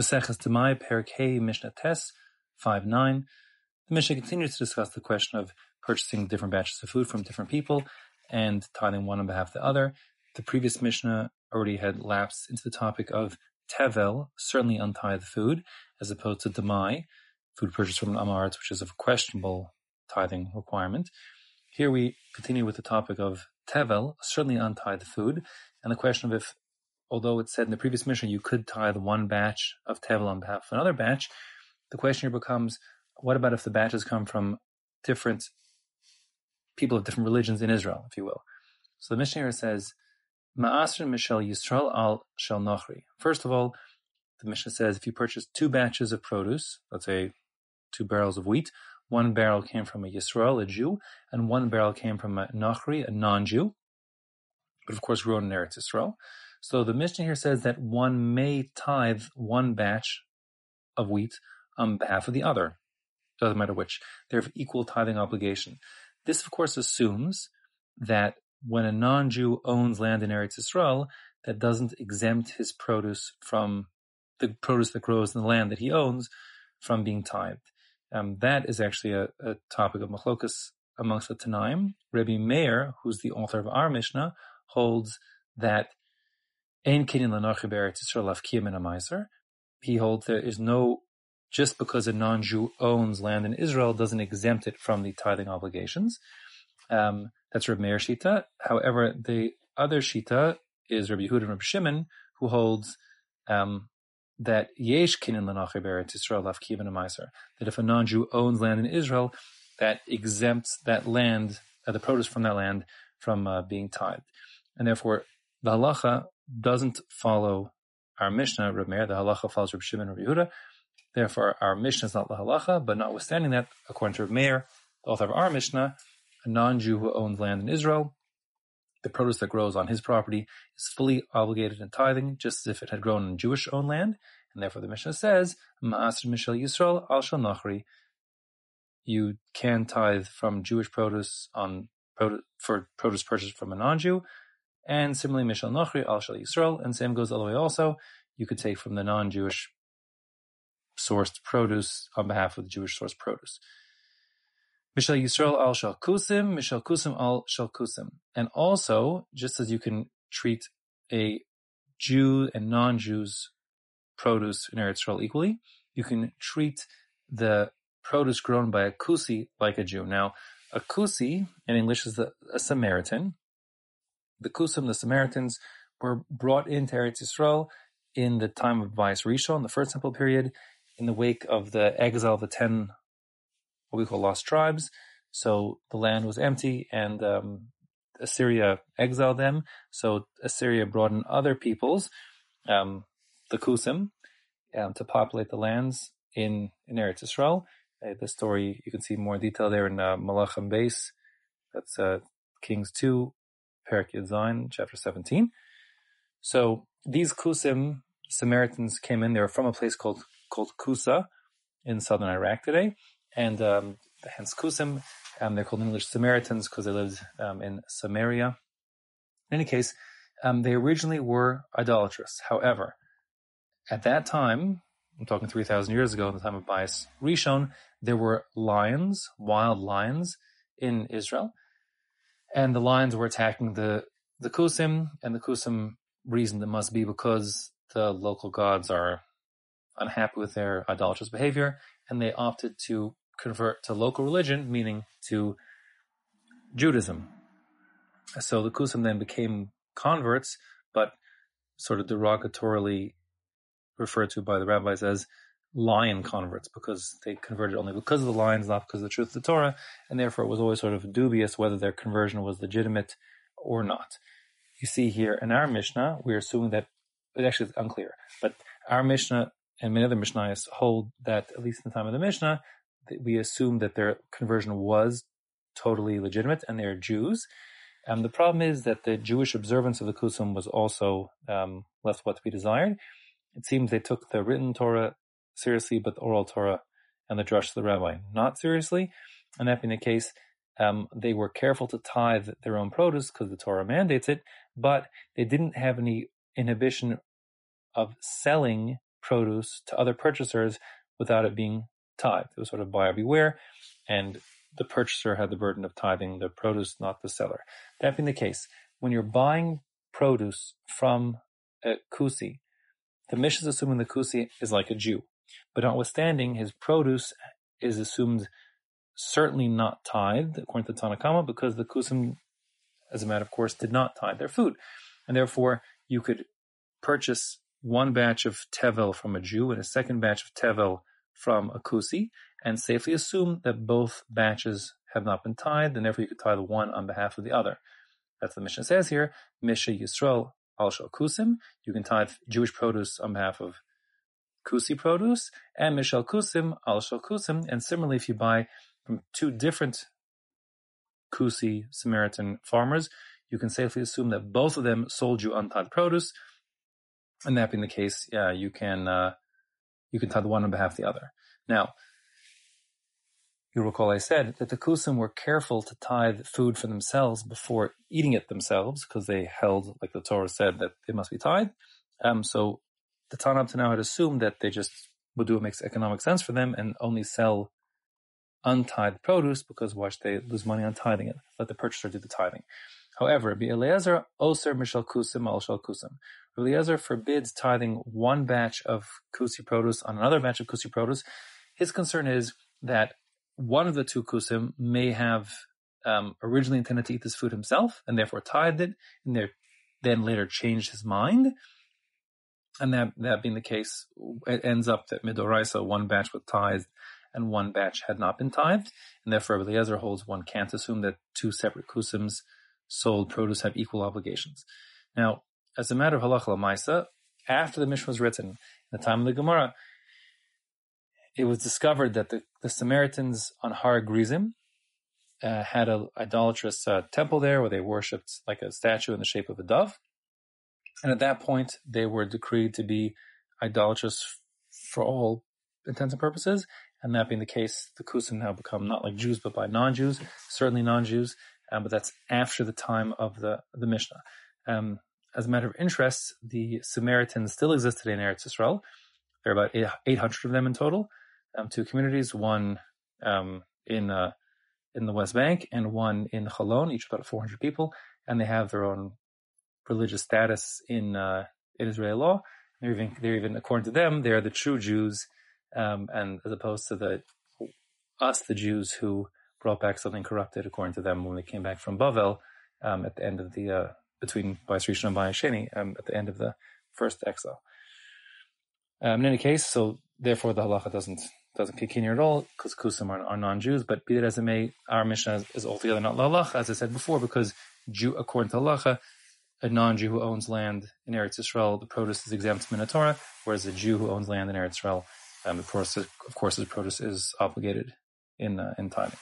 Maseches Demai, Perik Mishnah Tes, 5.9. The Mishnah continues to discuss the question of purchasing different batches of food from different people and tithing one on behalf of the other. The previous Mishnah already had lapsed into the topic of Tevel, certainly untithed food, as opposed to Demai, food purchased from an which is a questionable tithing requirement. Here we continue with the topic of Tevel, certainly untithed food, and the question of if although it said in the previous Mishnah you could tithe one batch of tevel on behalf of another batch, the question here becomes, what about if the batches come from different people of different religions in Israel, if you will? So the Mishnah here says, Ma'asr Mishal Yisrael al Shel Nochri. First of all, the Mishnah says if you purchase two batches of produce, let's say two barrels of wheat, one barrel came from a Yisrael, a Jew, and one barrel came from a Nochri, a non-Jew, but of course grown in Eretz Yisrael. So the Mishnah here says that one may tithe one batch of wheat on behalf of the other. Doesn't matter which. They have equal tithing obligation. This, of course, assumes that when a non-Jew owns land in Eretz Yisrael, that doesn't exempt his produce from the produce that grows in the land that he owns from being tithed. Um, that is actually a, a topic of machlokas amongst the Tanaim. Rabbi Meir, who's the author of our Mishnah, holds that Ein. He holds there is no, just because a non-Jew owns land in Israel doesn't exempt it from the tithing obligations. Um, that's Rabbi Meir Shita. However, the other Shita is Rabbi Yehuda and Rabbi Shimon, who holds um, that yesh kinyan lanochi be'eretz Yisrael afkiyam in a. That if a non-Jew owns land in Israel, that exempts that land, uh, the produce from that land, from uh, being tithed. And therefore, the halacha doesn't follow our Mishnah, Reb Meir, the halacha follows Reb Shimon, Reb Yehuda. Therefore, our Mishnah is not the halacha, but notwithstanding that, according to Reb Meir, the author of our Mishnah, a non-Jew who owns land in Israel, the produce that grows on his property is fully obligated in tithing, just as if it had grown in Jewish-owned land. And therefore, the Mishnah says, "Ma'asr Mishal Yisrael al shal nachri." You can tithe from Jewish produce on for produce purchased from a non-Jew, and similarly, Mishal Nochri, Al Shal Yisrael, and same goes all the way also. You could take from the non-Jewish sourced produce on behalf of the Jewish sourced produce. Mishal Yisrael al Shal Kusim, Mishal Kusim al Shal Kusim. And also, just as you can treat a Jew and non-Jews produce in Eretz Yisrael equally, you can treat the produce grown by a Kusi like a Jew. Now, a Kusi in English is a, a Samaritan, the Kusim, the Samaritans, were brought into Eretz Yisrael in the time of Bais Rishon, the first temple period, in the wake of the exile of the ten, what we call lost tribes. So the land was empty and um, Assyria exiled them. So Assyria brought in other peoples, um, the Kusim, um, to populate the lands in, in Eretz Yisrael. Uh, the story, you can see more detail there in uh, Malachim Bais. That's uh, Kings 2, Perak Zayin, chapter 17. So these Kusim Samaritans came in. They were from a place called called Kusa in southern Iraq today, and um, hence Kusim. Um, they're called English Samaritans because they lived um, in Samaria. In any case, um, they originally were idolatrous. However, at that time, I'm talking 3,000 years ago, in the time of Bais Rishon, there were lions, wild lions in Israel, and the lions were attacking the the Kusim, and the Kusim reasoned it must be because the local gods are unhappy with their idolatrous behavior, and they opted to convert to local religion, meaning to Judaism. So the Kusim then became converts, but sort of derogatorily referred to by the rabbis as lion converts because they converted only because of the lions, not because of the truth of the Torah, and therefore it was always sort of dubious whether their conversion was legitimate or not. You see here in our Mishnah, we're assuming that it actually is unclear, but our Mishnah and many other Mishnahs hold that at least in the time of the Mishnah, we assume that their conversion was totally legitimate and they're Jews. Um, the problem is that the Jewish observance of the Kusim was also um, left what to be desired. It seems they took the written Torah seriously, but the oral Torah and the drush of the rabbi not seriously. And that being the case, um, they were careful to tithe their own produce because the Torah mandates it, but they didn't have any inhibition of selling produce to other purchasers without it being tithed. It was sort of buyer beware, and the purchaser had the burden of tithing the produce, not the seller. That being the case, when you're buying produce from a kusi, the Mishnah is assuming the kusi is like a Jew, but notwithstanding, his produce is assumed certainly not tithed, according to Tanakama, because the kusim, as a matter of course, did not tithe their food. And therefore, you could purchase one batch of tevel from a Jew and a second batch of tevel from a kusi, and safely assume that both batches have not been tithed, and therefore you could tithe one on behalf of the other. That's what the Mishnah says here. Misha Yisrael al kusim. You can tithe Jewish produce on behalf of kusi produce, and Mishal kusim al kusim. And similarly, if you buy from two different kusi Samaritan farmers, you can safely assume that both of them sold you untithed produce, and that being the case, yeah, you can uh, you can tithe one on behalf of the other. Now, you recall I said that the Kusim were careful to tithe food for themselves before eating it themselves because they held, like the Torah said, that it must be tithed. Um, so the Tanab to now had assumed that they just would do what makes economic sense for them and only sell untithed produce because watch they lose money on tithing it. Let the purchaser do the tithing. However, Eliezer oser mishal kusim al shal kusim. Eliezer forbids tithing one batch of kusi produce on another batch of kusi produce. His concern is that one of the two kusim may have um, originally intended to eat this food himself and therefore tithed it, and then later changed his mind. And that, that being the case, it ends up that midoraisa, one batch was tithed and one batch had not been tithed, and therefore Eliezer holds one can't assume that two separate kusims sold produce have equal obligations. Now, as a matter of halacha lamaisa, after the Mishnah was written, in the time of the Gemara, it was discovered that the, the Samaritans on Har Grizim uh, had an idolatrous uh, temple there where they worshipped like a statue in the shape of a dove. And at that point, they were decreed to be idolatrous for all intents and purposes. And that being the case, the Kusim now become not like Jews, but by non-Jews, certainly non-Jews. Um, but that's after the time of the, the Mishnah. Um, as a matter of interest, the Samaritans still existed in Eretz Israel. There are about 800 of them in total. Um, two communities, one um, in uh, in the West Bank and one in Cholon, each about 400 people, and they have their own religious status in uh, in Israeli law. They're even, they're even, according to them, they're the true Jews, um, and as opposed to the us, the Jews who brought back something corrupted, according to them, when they came back from Bavel um, at the end of the uh, between Baisrishon and Bais Sheni um, at the end of the first exile. Um, in any case, so therefore the halacha doesn't doesn't kick in here at all because kusim are, are, non-Jews. But be that as it may, our Mishnah is, is altogether not la halacha, as I said before, because Jew, according to halacha, a non-Jew who owns land in Eretz Yisrael, the produce is exempt from the Torah, whereas a Jew who owns land in Eretz Yisrael, um, of course, of course, his produce is obligated in uh, in tithing.